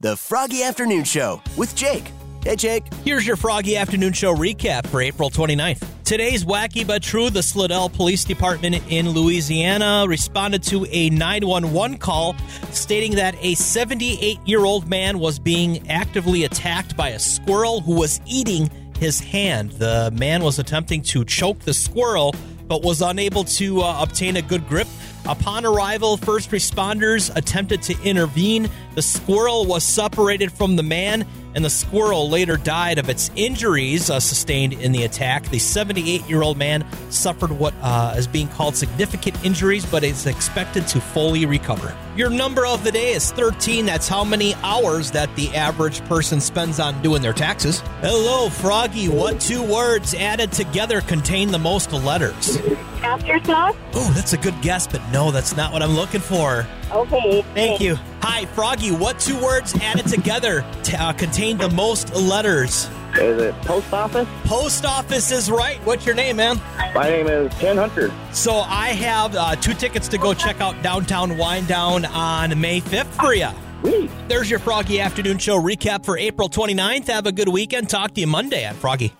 The Froggy Afternoon Show with Jake. Hey, Jake. Here's your Froggy Afternoon Show recap for April 29th. Today's wacky but true. The Slidell Police Department in Louisiana responded to a 911 call stating that a 78 year old man was being actively attacked by a squirrel who was eating his hand. The man was attempting to choke the squirrel but was unable to uh, obtain a good grip. Upon arrival, first responders attempted to intervene. The squirrel was separated from the man, and the squirrel later died of its injuries uh, sustained in the attack. The 78 year old man suffered what uh, is being called significant injuries, but is expected to fully recover. Your number of the day is 13. That's how many hours that the average person spends on doing their taxes. Hello, Froggy. What two words added together contain the most letters? Aftershock? Oh, that's a good guess, but no, that's not what I'm looking for. Okay. Thank you. Hi, Froggy. What two words added together t- uh, contain the most letters? Is it post office? Post office is right. What's your name, man? My name is Ken Hunter. So I have uh, two tickets to go check out Downtown Wine Down on May 5th for you. There's your Froggy Afternoon Show recap for April 29th. Have a good weekend. Talk to you Monday at Froggy.